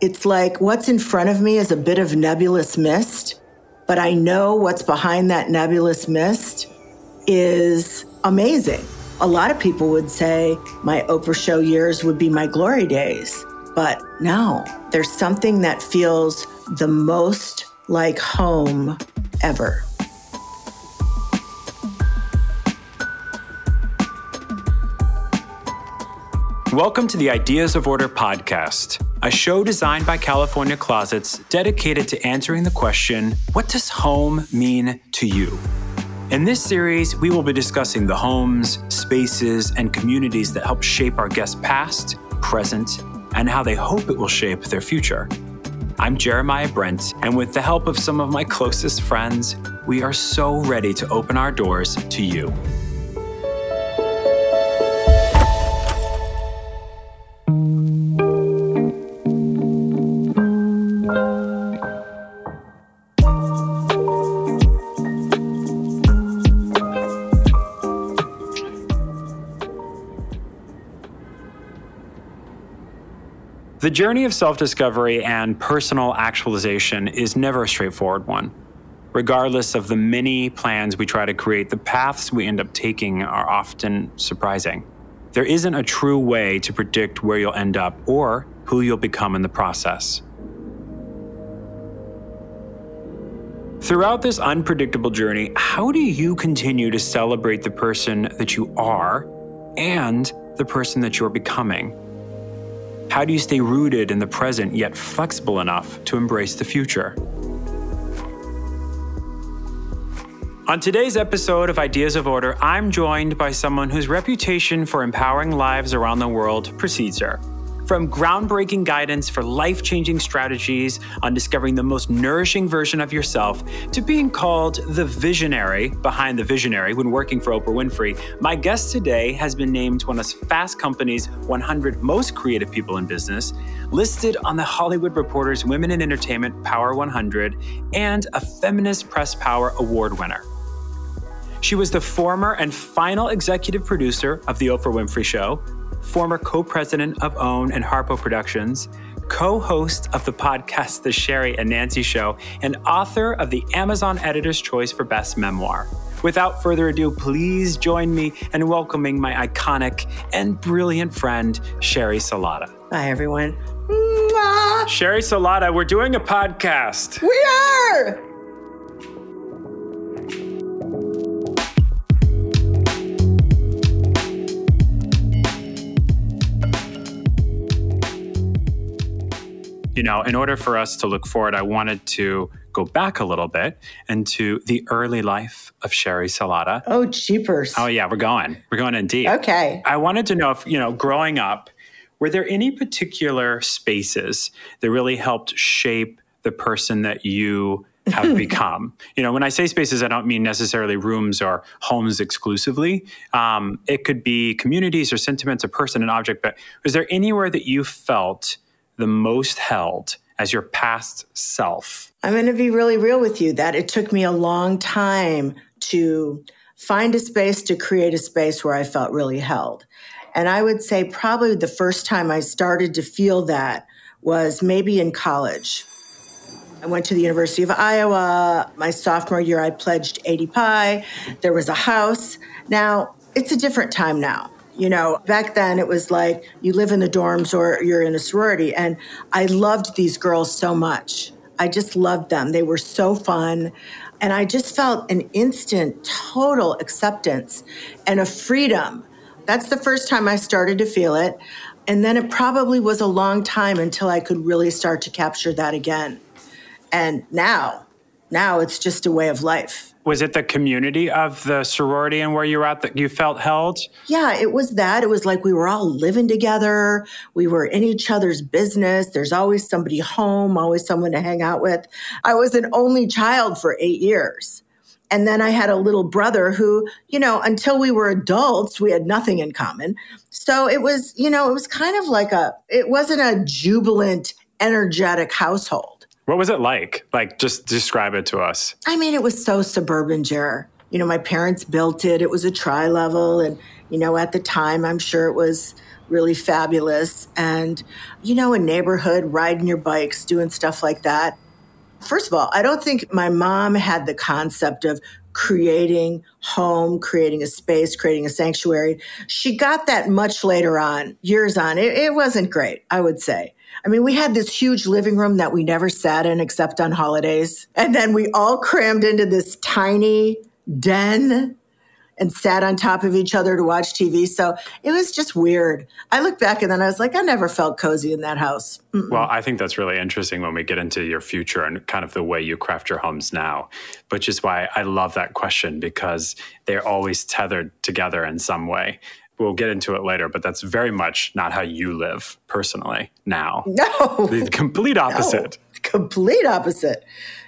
It's like what's in front of me is a bit of nebulous mist, but I know what's behind that nebulous mist is amazing. A lot of people would say my Oprah show years would be my glory days, but no, there's something that feels the most like home ever. Welcome to the Ideas of Order podcast, a show designed by California Closets dedicated to answering the question what does home mean to you? In this series, we will be discussing the homes, spaces, and communities that help shape our guests' past, present, and how they hope it will shape their future. I'm Jeremiah Brent, and with the help of some of my closest friends, we are so ready to open our doors to you. The journey of self discovery and personal actualization is never a straightforward one. Regardless of the many plans we try to create, the paths we end up taking are often surprising. There isn't a true way to predict where you'll end up or who you'll become in the process. Throughout this unpredictable journey, how do you continue to celebrate the person that you are and the person that you're becoming? How do you stay rooted in the present yet flexible enough to embrace the future? On today's episode of Ideas of Order, I'm joined by someone whose reputation for empowering lives around the world precedes her. From groundbreaking guidance for life changing strategies on discovering the most nourishing version of yourself to being called the visionary behind the visionary when working for Oprah Winfrey, my guest today has been named one of Fast Company's 100 most creative people in business, listed on the Hollywood Reporter's Women in Entertainment Power 100, and a Feminist Press Power Award winner. She was the former and final executive producer of The Oprah Winfrey Show, former co president of OWN and Harpo Productions, co host of the podcast The Sheri and Nancy Show, and author of the Amazon Editor's Choice for Best Memoir. Without further ado, please join me in welcoming my iconic and brilliant friend, Sheri Salata. Hi, everyone. Mwah! Sheri Salata, we're doing a podcast. We are! You know, in order for us to look forward, I wanted to go back a little bit into the early life of Sheri Salata. Oh, cheapers. Oh, yeah, we're going. We're going in deep. Okay. I wanted to know if, you know, growing up, were there any particular spaces that really helped shape the person that you have become. You know, when I say spaces, I don't mean necessarily rooms or homes exclusively. Um, it could be communities or sentiments, a person, an object. But was there anywhere that you felt the most held as your past self? I'm going to be really real with you that it took me a long time to find a space to create a space where I felt really held. And I would say probably the first time I started to feel that was maybe in college. I went to the University of Iowa. My sophomore year, I pledged ADPi. There was a house. Now, it's a different time now. You know, back then it was like you live in the dorms or you're in a sorority. And I loved these girls so much. I just loved them. They were so fun. And I just felt an instant total acceptance and a freedom. That's the first time I started to feel it. And then it probably was a long time until I could really start to capture that again. And now, now it's just a way of life. Was it the community of the sorority and where you were at that you felt held? Yeah, it was that. It was like we were all living together. We were in each other's business. There's always somebody home, always someone to hang out with. I was an only child for eight years. And then I had a little brother who, you know, until we were adults, we had nothing in common. So it was, you know, it was kind of like a, it wasn't a jubilant, energetic household. What was it like? Like, just describe it to us. I mean, it was so suburban, Jer. You know, my parents built it. It was a tri level. And, you know, at the time, I'm sure it was really fabulous. And, you know, a neighborhood, riding your bikes, doing stuff like that. First of all, I don't think my mom had the concept of creating home, creating a space, creating a sanctuary. She got that much later on, years on. It, it, wasn't great, I would say. I mean, we had this huge living room that we never sat in except on holidays. And then we all crammed into this tiny den and sat on top of each other to watch TV. So it was just weird. I look back and then I was like, I never felt cozy in that house. Mm-mm. Well, I think that's really interesting when we get into your future and kind of the way you craft your homes now, which is why I love that question because they're always tethered together in some way. We'll get into it later, but that's very much not how you live personally now. No. The complete opposite. No. Complete opposite.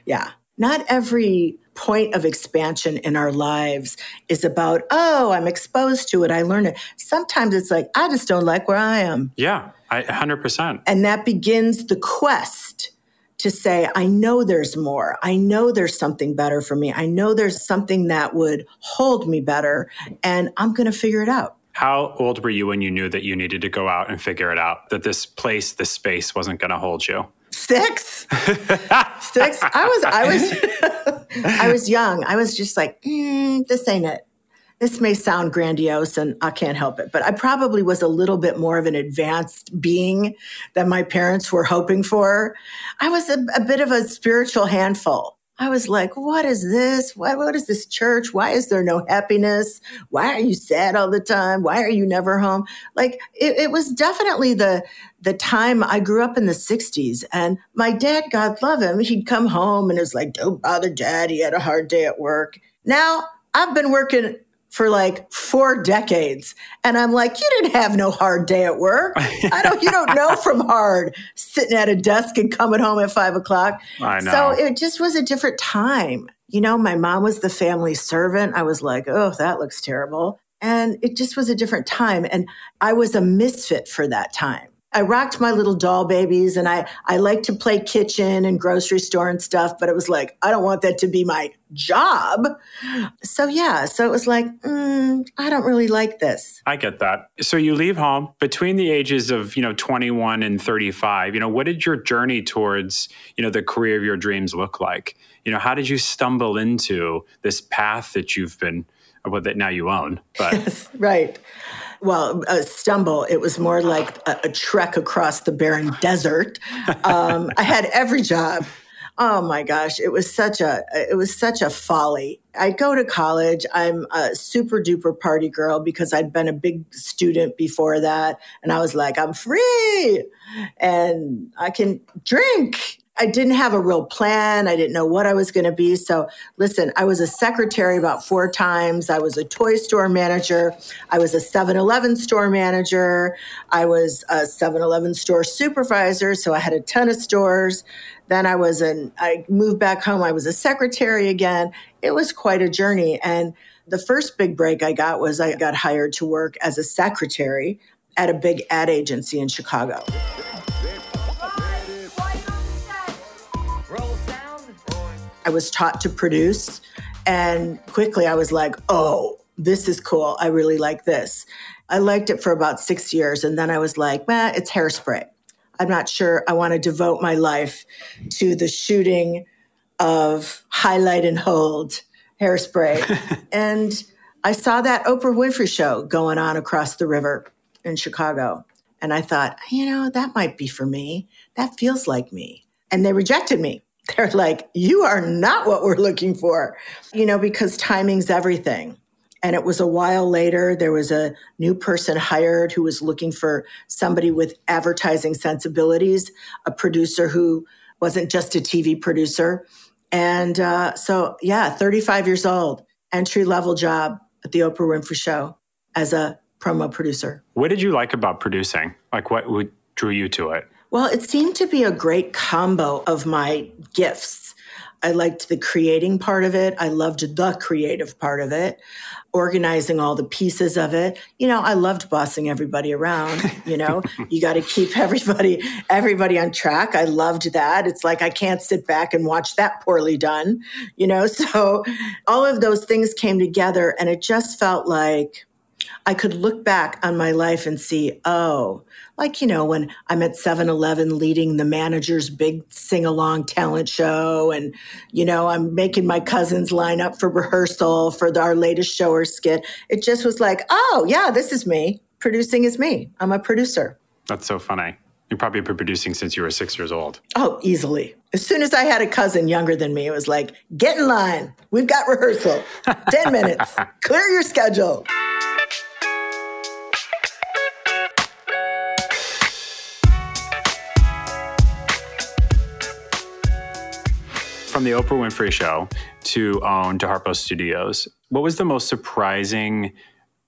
Yeah. Not every point of expansion in our lives is about, oh, I'm exposed to it, I learn it. Sometimes it's like, I just don't like where I am. Yeah, I, 100%. And that begins the quest to say, I know there's more. I know there's something better for me. I know there's something that would hold me better, and I'm going to figure it out. How old were you when you knew that you needed to go out and figure it out, that this place, this space wasn't going to hold you? Six, six. I was, I was, I was young. I was just like, mm, this ain't it. This may sound grandiose, and I can't help it, but I probably was a little bit more of an advanced being than my parents were hoping for. I was a, a bit of a spiritual handful. I was like, what is this? What, what is this church? Why is there no happiness? Why are you sad all the time? Why are you never home? Like it, it was definitely the the time I grew up in the 60s and my dad, God love him, he'd come home and it was like, don't bother dad. He had a hard day at work. Now I've been working for like four decades. And I'm like, you didn't have no hard day at work. I don't, you don't know from hard sitting at a desk and coming home at five o'clock. I know. So it just was a different time. You know, my mom was the family servant. I was like, oh, that looks terrible. And it just was a different time. And I was a misfit for that time. I rocked my little doll babies and I, I like to play kitchen and grocery store and stuff, but it was like, I don't want that to be my job. So, yeah, so it was like, mm, I don't really like this. I get that. So, you leave home between the ages of, you know, 21 and 35. You know, what did your journey towards, you know, the career of your dreams look like? You know, how did you stumble into this path that you've been, well, that now you own? But. Yes, right well, a stumble. It was more like a, a trek across the barren desert. Um, I had every job. Oh my gosh, it was such a it was such a folly. I go to college. I'm a super duper party girl because I'd been a big student before that, and I was like, I'm free, and I can drink I didn't have a real plan. I didn't know what I was going to be. So, listen, I was a secretary about four times. I was a toy store manager. I was a 7 Eleven store manager. I was a 7 Eleven store supervisor. So, I had a ton of stores. Then I was an, I moved back home. I was a secretary again. It was quite a journey. And the first big break I got was I got hired to work as a secretary at a big ad agency in Chicago. I was taught to produce. And quickly I was like, oh, this is cool. I really like this. I liked it for about six years. And then I was like, well, it's hairspray. I'm not sure I want to devote my life to the shooting of highlight and hold hairspray. and I saw that Oprah Winfrey show going on across the river in Chicago. And I thought, you know, that might be for me. That feels like me. And they rejected me. they're like, you are not what we're looking for, you know, because timing's everything. And it was a while later, there was a new person hired who was looking for somebody with advertising sensibilities, a producer who wasn't just a TV producer. And uh, so, yeah, 35 years old, entry level job at the Oprah Winfrey Show as a promo producer. What did you like about producing? Like, what drew you to it? Well, it seemed to be a great combo of my gifts. I liked the creating part of it. I loved the creative part of it, organizing all the pieces of it. You know, I loved bossing everybody around, you know. you got to keep everybody everybody on track. I loved that. It's like I can't sit back and watch that poorly done, you know. So all of those things came together and it just felt like I could look back on my life and see, oh, like, you know, when I'm at 7 Eleven leading the manager's big sing along talent show, and, you know, I'm making my cousins line up for rehearsal for the, our latest show or skit. It just was like, oh, yeah, this is me. Producing is me. I'm a producer. That's so funny. You've probably been producing since you were six years old. Oh, easily. As soon as I had a cousin younger than me, it was like, get in line. We've got rehearsal. 10 minutes. Clear your schedule. From the Oprah Winfrey Show to OWN to Harpo Studios, what was the most surprising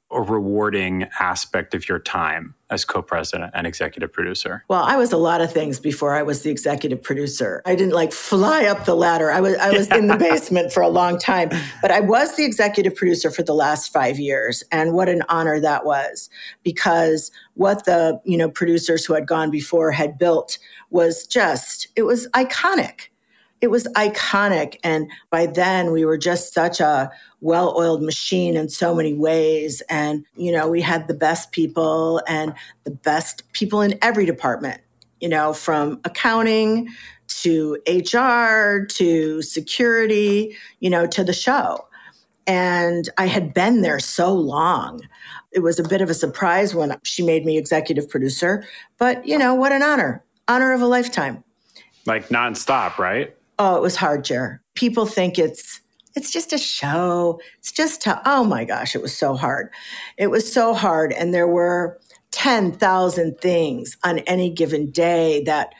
or rewarding aspect of your time as co-president and executive producer? Well, I was a lot of things before I was the executive producer. I didn't like fly up the ladder. I was I was in the basement for a long time, but I was the executive producer for the last 5 years and what an honor that was because what the, you know, producers who had gone before had built was just it was iconic it was iconic. And by then, we were just such a well oiled machine in so many ways. And, you know, we had the best people and the best people in every department, you know, from accounting to HR to security, you know, to the show. And I had been there so long. It was a bit of a surprise when she made me executive producer, but you know, what an honor. Honor of a lifetime. Like nonstop, right? Oh, it was hard, Jer. People think it's it's just a show. It's just to, oh my gosh, it was so hard. It was so hard. And there were 10,000 things on any given day that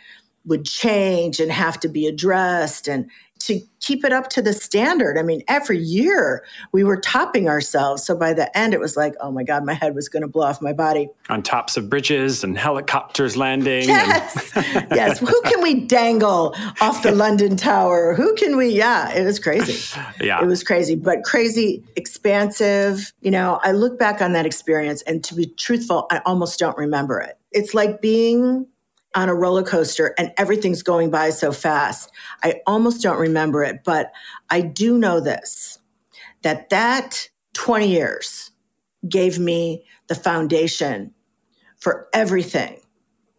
would change and have to be addressed. And to keep it up to the standard. I mean, every year we were topping ourselves. So by the end, it was like, oh my God, my head was going to blow off my body. On tops of bridges and helicopters landing. Yes. And- yes. Who can we dangle off the London Tower? Who can we? Yeah, it was crazy. Yeah. It was crazy, but crazy, expansive. You know, I look back on that experience and to be truthful, I almost don't remember it. It's like being on a roller coaster and everything's going by so fast. I almost don't remember it, but I do know this that that 20 years gave me the foundation for everything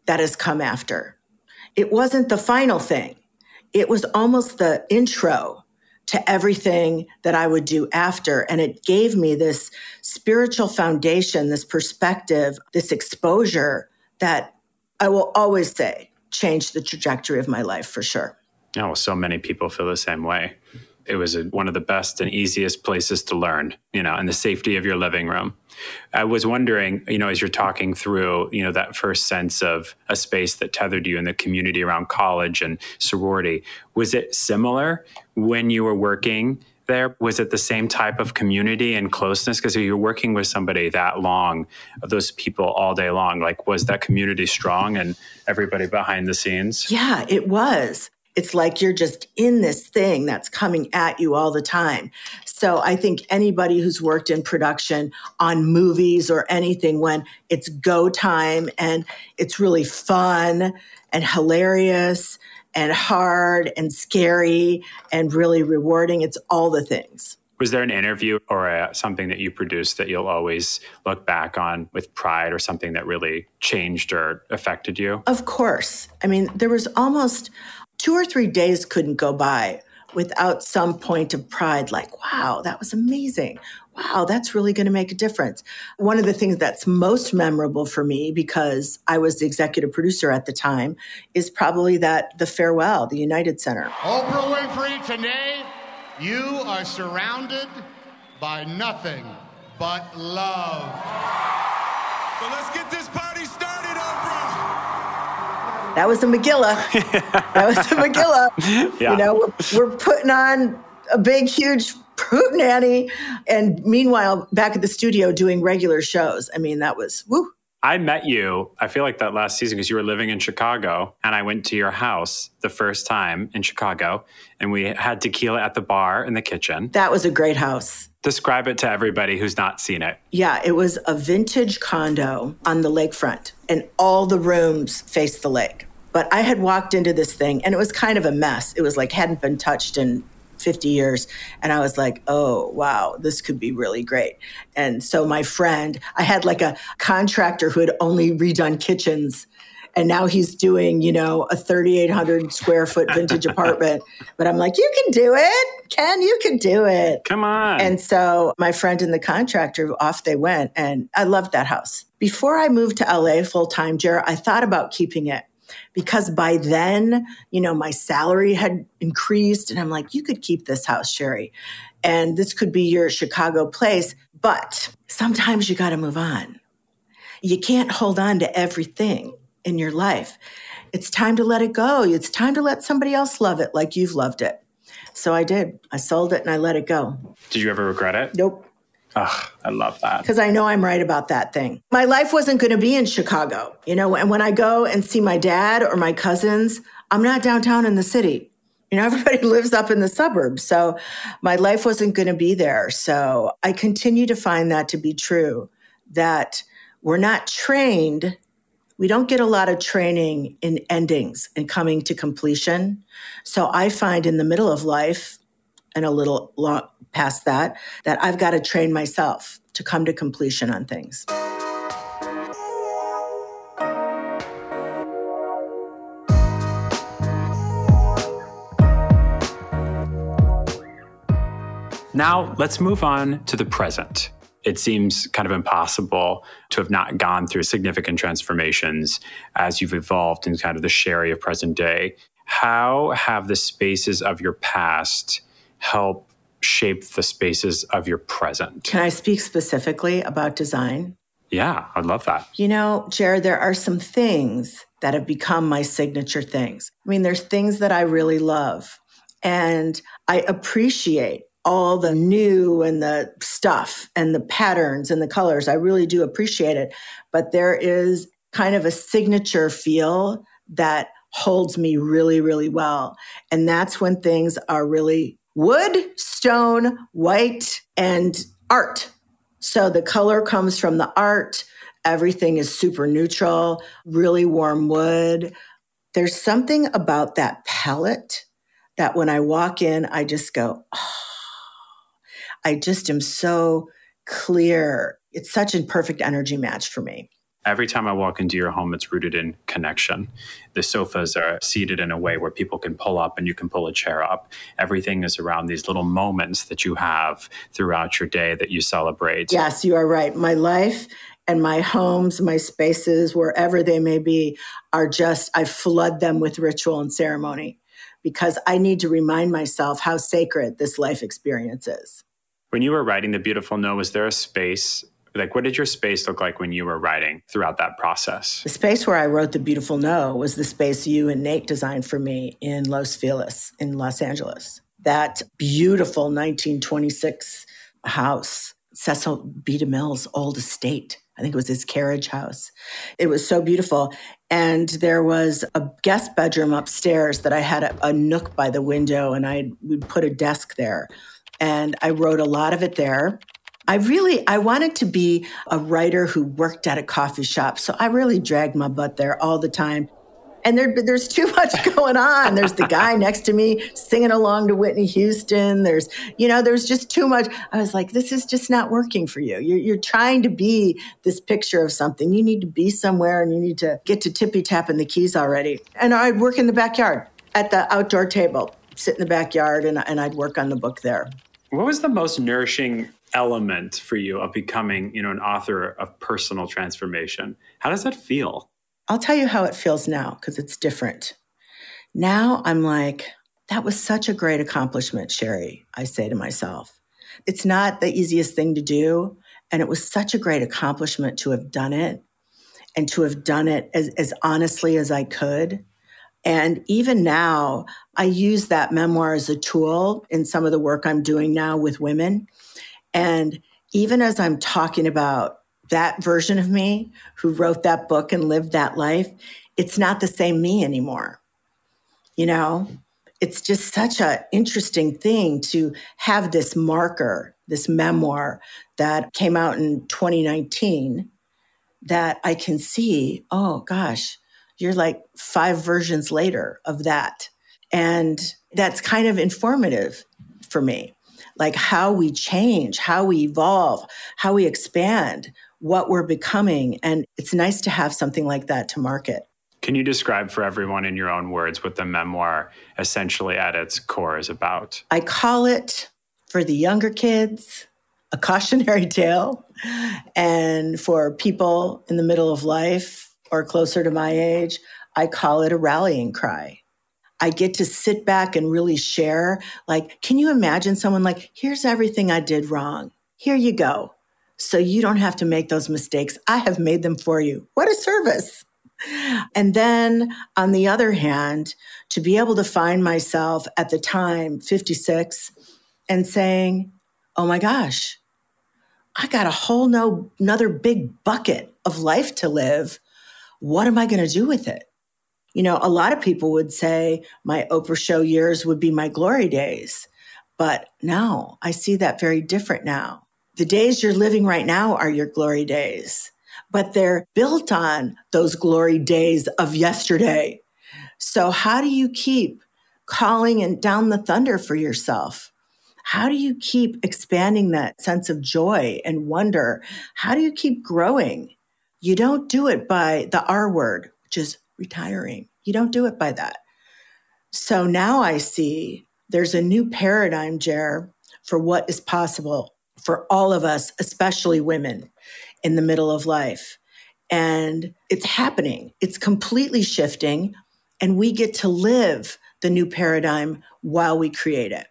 that has come after. It wasn't the final thing. It was almost the intro to everything that I would do after. And it gave me this spiritual foundation, this perspective, this exposure that I will always say changed the trajectory of my life for sure. Oh, so many people feel the same way. It was a, one of the best and easiest places to learn, you know, in the safety of your living room. I was wondering, you know, as you're talking through, you know, that first sense of a space that tethered you in the community around college and sorority, was it similar when you were working there? Was it the same type of community and closeness? Because you're working with somebody that long, those people all day long, like was that community strong and everybody behind the scenes? Yeah, it was. It's like you're just in this thing that's coming at you all the time. So I think anybody who's worked in production on movies or anything, when it's go time and it's really fun and hilarious and hard and scary and really rewarding. It's all the things. Was there an interview or a, something that you produced that you'll always look back on with pride or something that really changed or affected you? Of course. I mean, there was almost two or three days couldn't go by without some point of pride like, wow, that was amazing wow, that's really going to make a difference. One of the things that's most memorable for me, because I was the executive producer at the time, is probably that the farewell, the United Center. Oprah Winfrey, today you are surrounded by nothing but love. So let's get That was a Megillah. that was a Megillah. Yeah. You know, we're, we're putting on a big, huge Fruit Nanny. And meanwhile, back at the studio doing regular shows. I mean, that was woo. I met you, I feel like that last season because you were living in Chicago and I went to your house the first time in Chicago and we had tequila at the bar in the kitchen. That was a great house. Describe it to everybody who's not seen it. Yeah, it was a vintage condo on the lakefront and all the rooms faced the lake. But I had walked into this thing and it was kind of a mess. It was like hadn't been touched in 50 years. And I was like, oh, wow, this could be really great. And so my friend, I had like a contractor who had only redone kitchens. And now he's doing, you know, a 3,800 square foot vintage apartment. But I'm like, you can do it. Ken, you can do it. Come on. And so my friend and the contractor, off they went. And I loved that house. Before I moved to LA full time, Jared, I thought about keeping it because by then, you know, my salary had increased and I'm like, you could keep this house, Sheri, and this could be your Chicago place. But sometimes you got to move on. You can't hold on to everything in your life. It's time to let it go. It's time to let somebody else love it like you've loved it. So I did. I sold it and I let it go. Did you ever regret it? Nope. Oh, I love that. Because I know I'm right about that thing. My life wasn't going to be in Chicago, you know, and when I go and see my dad or my cousins, I'm not downtown in the city. You know, everybody lives up in the suburbs. So my life wasn't going to be there. So I continue to find that to be true that we're not trained. We don't get a lot of training in endings and coming to completion. So I find in the middle of life, and a little long past that, that I've got to train myself to come to completion on things. Now, let's move on to the present. It seems kind of impossible to have not gone through significant transformations as you've evolved in kind of the Sheri of present day. How have the spaces of your past help shape the spaces of your present. Can I speak specifically about design? Yeah, I'd love that. You know, Jared, there are some things that have become my signature things. I mean, there's things that I really love, and I appreciate all the new and the stuff and the patterns and the colors. I really do appreciate it. But there is kind of a signature feel that holds me really, really well. And that's when things are really wood, stone, white, and art. So the color comes from the art. Everything is super neutral, really warm wood. There's something about that palette that when I walk in, I just go, oh, I just am so clear. It's such a perfect energy match for me. Every time I walk into your home, it's rooted in connection. The sofas are seated in a way where people can pull up and you can pull a chair up. Everything is around these little moments that you have throughout your day that you celebrate. Yes, you are right. My life and my homes, my spaces, wherever they may be, are just, I flood them with ritual and ceremony because I need to remind myself how sacred this life experience is. When you were writing The Beautiful No, was there a space like what did your space look like when you were writing throughout that process the space where i wrote the beautiful no was the space you and nate designed for me in los feliz in los angeles that beautiful 1926 house cecil b demille's old estate I think it was his carriage house. It was so beautiful. And there was a guest bedroom upstairs that I had a, a nook by the window, and I would put a desk there. And I wrote a lot of it there. I really I wanted to be a writer who worked at a coffee shop. So I really dragged my butt there all the time. And there, there's too much going on. There's the guy next to me singing along to Whitney Houston. There's, you know, there's just too much. I was like, this is just not working for you. You're, you're trying to be this picture of something. You need to be somewhere and you need to get to tippy tapping the keys already. And I'd work in the backyard at the outdoor table, sit in the backyard, and, and I'd work on the book there. What was the most nourishing element for you of becoming, you know, an author of personal transformation. How does that feel? I'll tell you how it feels now because it's different. Now I'm like, that was such a great accomplishment, Sheri, I say to myself. It's not the easiest thing to do. And it was such a great accomplishment to have done it and to have done it as, as honestly as I could. And even now, I use that memoir as a tool in some of the work I'm doing now with women and even as I'm talking about that version of me who wrote that book and lived that life, it's not the same me anymore. You know, it's just such an interesting thing to have this marker, this memoir that came out in 2019 that I can see, oh gosh, you're like five versions later of that. And that's kind of informative for me. Like how we change, how we evolve, how we expand, what we're becoming. And it's nice to have something like that to market. Can you describe for everyone in your own words what the memoir essentially at its core is about? I call it for the younger kids a cautionary tale. And for people in the middle of life or closer to my age, I call it a rallying cry. I get to sit back and really share. Like, can you imagine someone like, here's everything I did wrong. Here you go. So you don't have to make those mistakes. I have made them for you. What a service. And then on the other hand, to be able to find myself at the time, 56, and saying, oh my gosh, I got a whole no, another big bucket of life to live. What am I going to do with it? You know, a lot of people would say my Oprah show years would be my glory days. But no, I see that very different now. The days you're living right now are your glory days but they're built on those glory days of yesterday. So, how do you keep calling and down the thunder for yourself? How do you keep expanding that sense of joy and wonder? How do you keep growing? You don't do it by the R word, which is retiring. You don't do it by that. So now I see there's a new paradigm, Jer, for what is possible for all of us, especially women in the middle of life. And it's happening, it's completely shifting. And we get to live the new paradigm while we create it.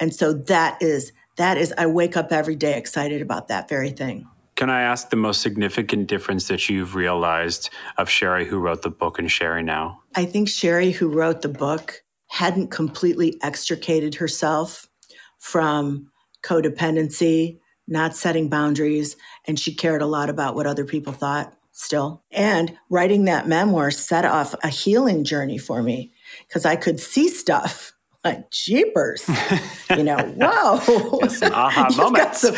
And so that is, that is, I wake up every day excited about that very thing. Can I ask the most significant difference that you've realized of Sheri, who wrote the book, and Sheri now? I think Sheri, who wrote the book, hadn't completely extricated herself from codependency not setting boundaries, and she cared a lot about what other people thought still. And writing that memoir set off a healing journey for me because I could see stuff jeepers, you know, whoa. aha you've. Got some,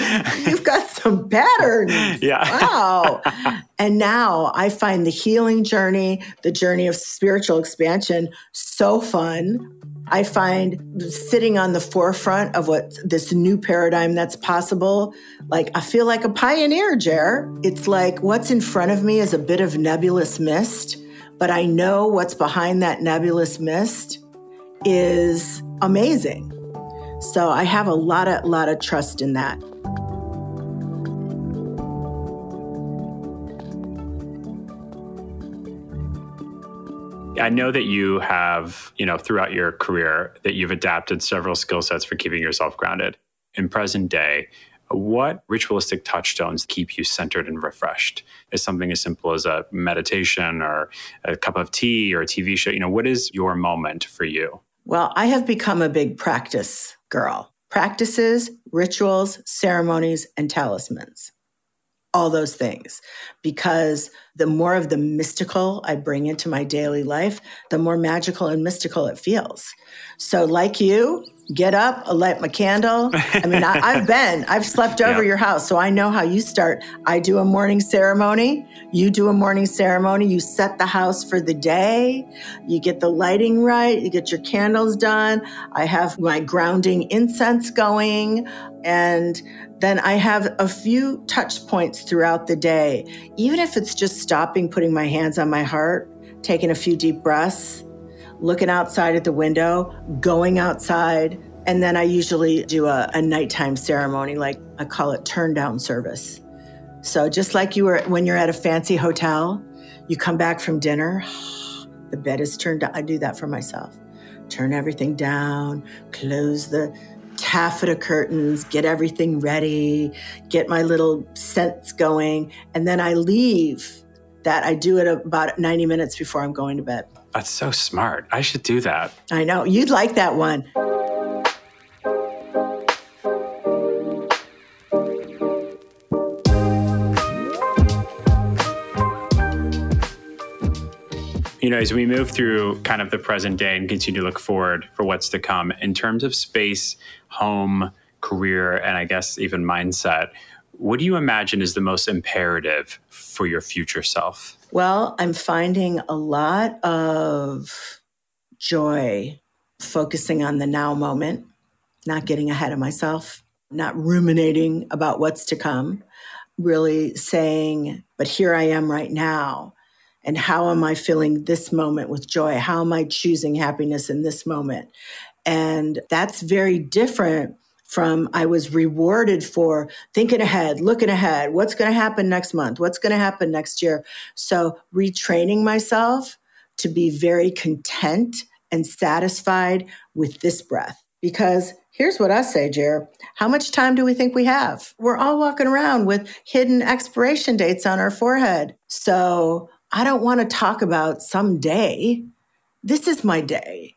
you've got some patterns. Yeah. Wow. and now I find the healing journey, the journey of spiritual expansion so fun. I find sitting on the forefront of what this new paradigm that's possible, like I feel like a pioneer, Jer. It's like what's in front of me is a bit of nebulous mist, but I know what's behind that nebulous mist is amazing. So I have a lot of lot of trust in that. I know that you have, you know, throughout your career that you've adapted several skill sets for keeping yourself grounded. In present day, what ritualistic touchstones keep you centered and refreshed? Is something as simple as a meditation or a cup of tea or a TV show? You know, what is your moment for you? Well, I have become a big practice girl. Practices, rituals, ceremonies, and talismans all those things because the more of the mystical I bring into my daily life, the more magical and mystical it feels. So, like you, get up, I light my candle. I mean, I, have been, I've slept over your house, so I know how you start. I do a morning ceremony, you do a morning ceremony, you set the house for the day, you get the lighting right, you get your candles done. I have my grounding incense going, and then I have a few touch points throughout the day, even if it's just stopping, putting my hands on my heart, taking a few deep breaths, looking outside at the window, going outside. And then I usually do a, a nighttime ceremony, like I call it turn down service. So just like you were when you're at a fancy hotel, you come back from dinner, the bed is turned down. I do that for myself. Turn everything down, close the taffeta curtains, get everything ready, get my little scents going, and then I leave. That I do it about 90 minutes before I'm going to bed. That's so smart. I should do that. I know. You'd like that one. you know, as we move through kind of the present day and continue to look forward for what's to come in terms of space, home, career, and I guess even mindset, what do you imagine is the most imperative for your future self? Well, I'm finding a lot of joy focusing on the now moment not getting ahead of myself, not ruminating about what's to come, really saying, but here I am right now. And how am I feeling this moment with joy? How am I choosing happiness in this moment? And that's very different from I was rewarded for thinking ahead, looking ahead, what's going to happen next month, what's going to happen next year. So retraining myself to be very content and satisfied with this breath. Because here's what I say, Jer. How much time do we think we have? We're all walking around with hidden expiration dates on our forehead. So I don't want to talk about someday. This is my day.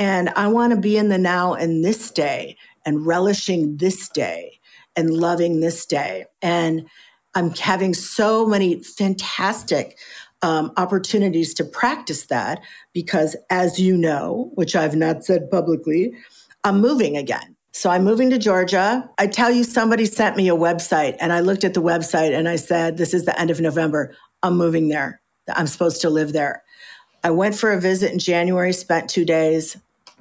And I want to be in the now and this day and relishing this day and loving this day. And I'm having so many fantastic um, opportunities to practice that because, as you know, which I've not said publicly, I'm moving again. So I'm moving to Georgia. I tell you, somebody sent me a website and I looked at the website and I said, This is the end of November. I'm moving there. I'm supposed to live there. I went for a visit in January, spent two days,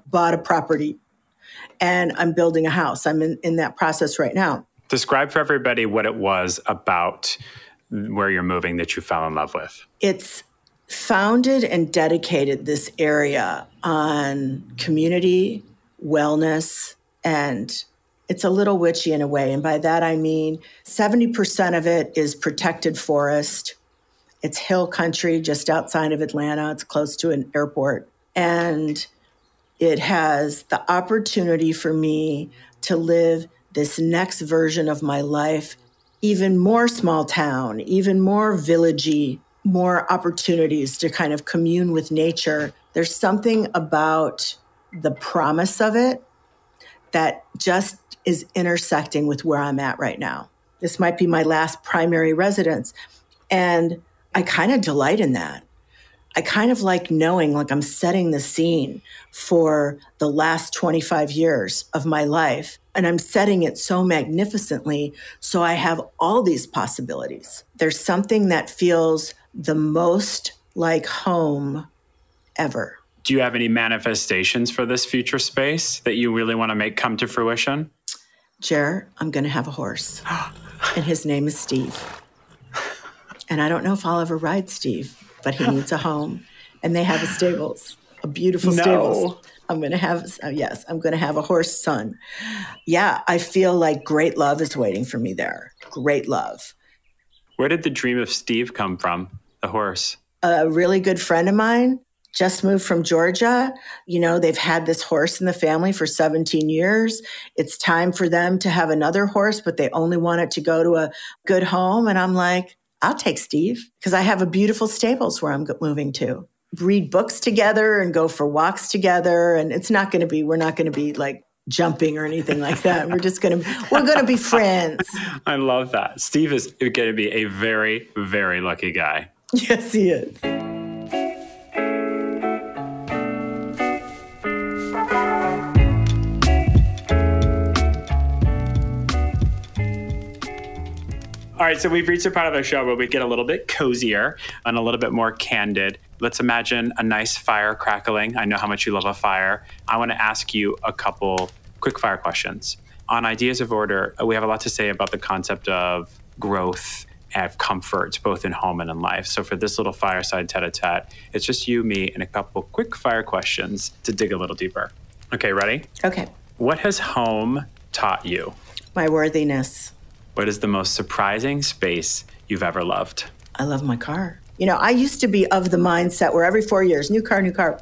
bought a property, and I'm building a house. I'm in, in that process right now. Describe for everybody what it was about where you're moving that you fell in love with. It's founded and dedicated this area on community, wellness, and it's a little witchy in a way. And by that I mean 70% of it is protected forest. It's hill country just outside of Atlanta. It's close to an airport. And it has the opportunity for me to live this next version of my life, even more small town, even more villagey, more opportunities to kind of commune with nature. There's something about the promise of it that just is intersecting with where I'm at right now. This might be my last primary residence. And I kind of delight in that. I kind of like knowing like I'm setting the scene for the last 25 years of my life. And I'm setting it so magnificently. So I have all these possibilities. There's something that feels the most like home ever. Do you have any manifestations for this future space that you really want to make come to fruition? Jer, I'm going to have a horse. and his name is Steve. And I don't know if I'll ever ride Steve but he needs a home. And they have a stables, a beautiful no. stables. I'm going to have, uh, yes, I'm going to have a horse son. Yeah, I feel like great love is waiting for me there. Great love. Where did the dream of Steve come from, the horse? A really good friend of mine just moved from Georgia. You know, they've had this horse in the family for 17 years. It's time for them to have another horse, but they only want it to go to a good home. And I'm like, I'll take Steve because I have a beautiful stables where I'm moving to. Read books together and go for walks together. And it's not going to be, we're not going to be like jumping or anything like that. We're just going to, we're going to be friends. I love that. Steve is going to be a very, very lucky guy. Yes, he is. All right, so we've reached a part of the show where we get a little bit cozier and a little bit more candid. Let's imagine a nice fire crackling. I know how much you love a fire. I want to ask you a couple quick fire questions. On Ideas of Order, uh, we have a lot to say about the concept of growth and comfort, both in home and in life. So for this little fireside tete a tete, it's just you, me, and a couple quick fire questions to dig a little deeper. Okay, ready? Okay. What has home taught you? My worthiness. What is the most surprising space you've ever loved? I love my car. You know, I used to be of the mindset where every four years, new car, new car.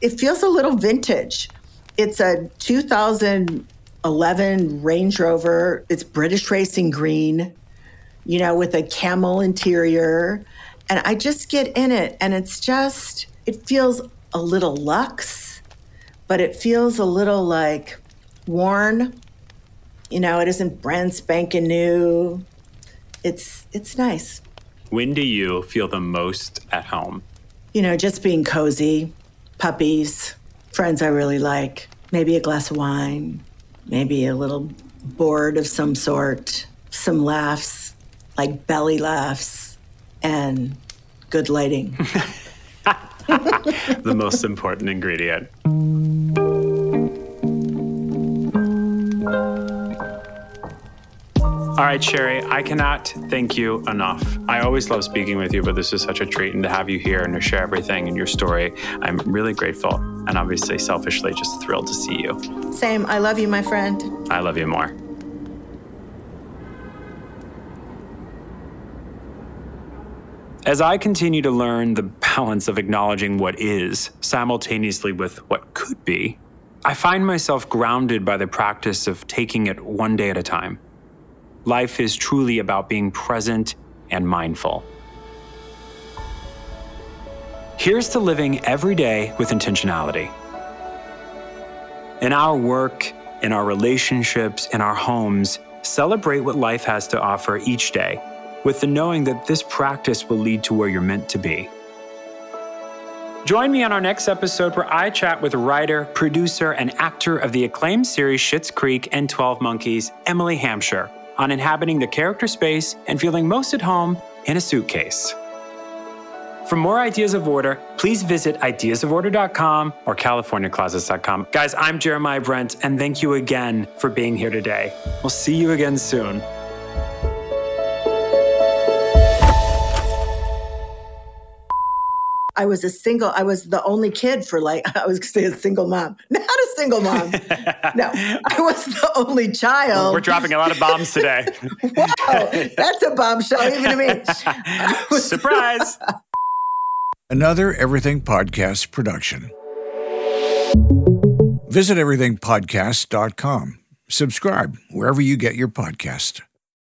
It feels a little vintage. It's a 2011 Range Rover. It's British Racing Green, you know, with a camel interior. And I just get in it and it's just, it feels a little luxe, but it feels a little like worn you know, it isn't brand spanking new. It's it's nice. When do you feel the most at home? You know, just being cozy, puppies, friends I really like, maybe a glass of wine, maybe a little board of some sort, some laughs, like belly laughs, and good lighting. the most important ingredient. All right, Sheri, I cannot thank you enough. I always love speaking with you, but this is such a treat. And to have you here and to share everything and your story, I'm really grateful. And obviously, selfishly, just thrilled to see you. Same. I love you, my friend. I love you more. As I continue to learn the balance of acknowledging what is simultaneously with what could be, I find myself grounded by the practice of taking it one day at a time. Life is truly about being present and mindful. Here's to living every day with intentionality. In our work, in our relationships, in our homes, celebrate what life has to offer each day with the knowing that this practice will lead to where you're meant to be. Join me on our next episode where I chat with writer, producer, and actor of the acclaimed series Schitt's Creek and 12 Monkeys, Emily Hampshire, on inhabiting the character space and feeling most at home in a suitcase. For more ideas of order, please visit ideasoforder.com or californiaclosets.com. Guys, I'm Jeremiah Brent, and thank you again for being here today. We'll see you again soon. I was a single, I was the only kid for like, I was gonna say a single mom, not a single mom. no, I was the only child. We're dropping a lot of bombs today. Whoa, that's a bombshell even to me. Surprise. Another Everything Podcast production. Visit everythingpodcast.com. Subscribe wherever you get your podcast.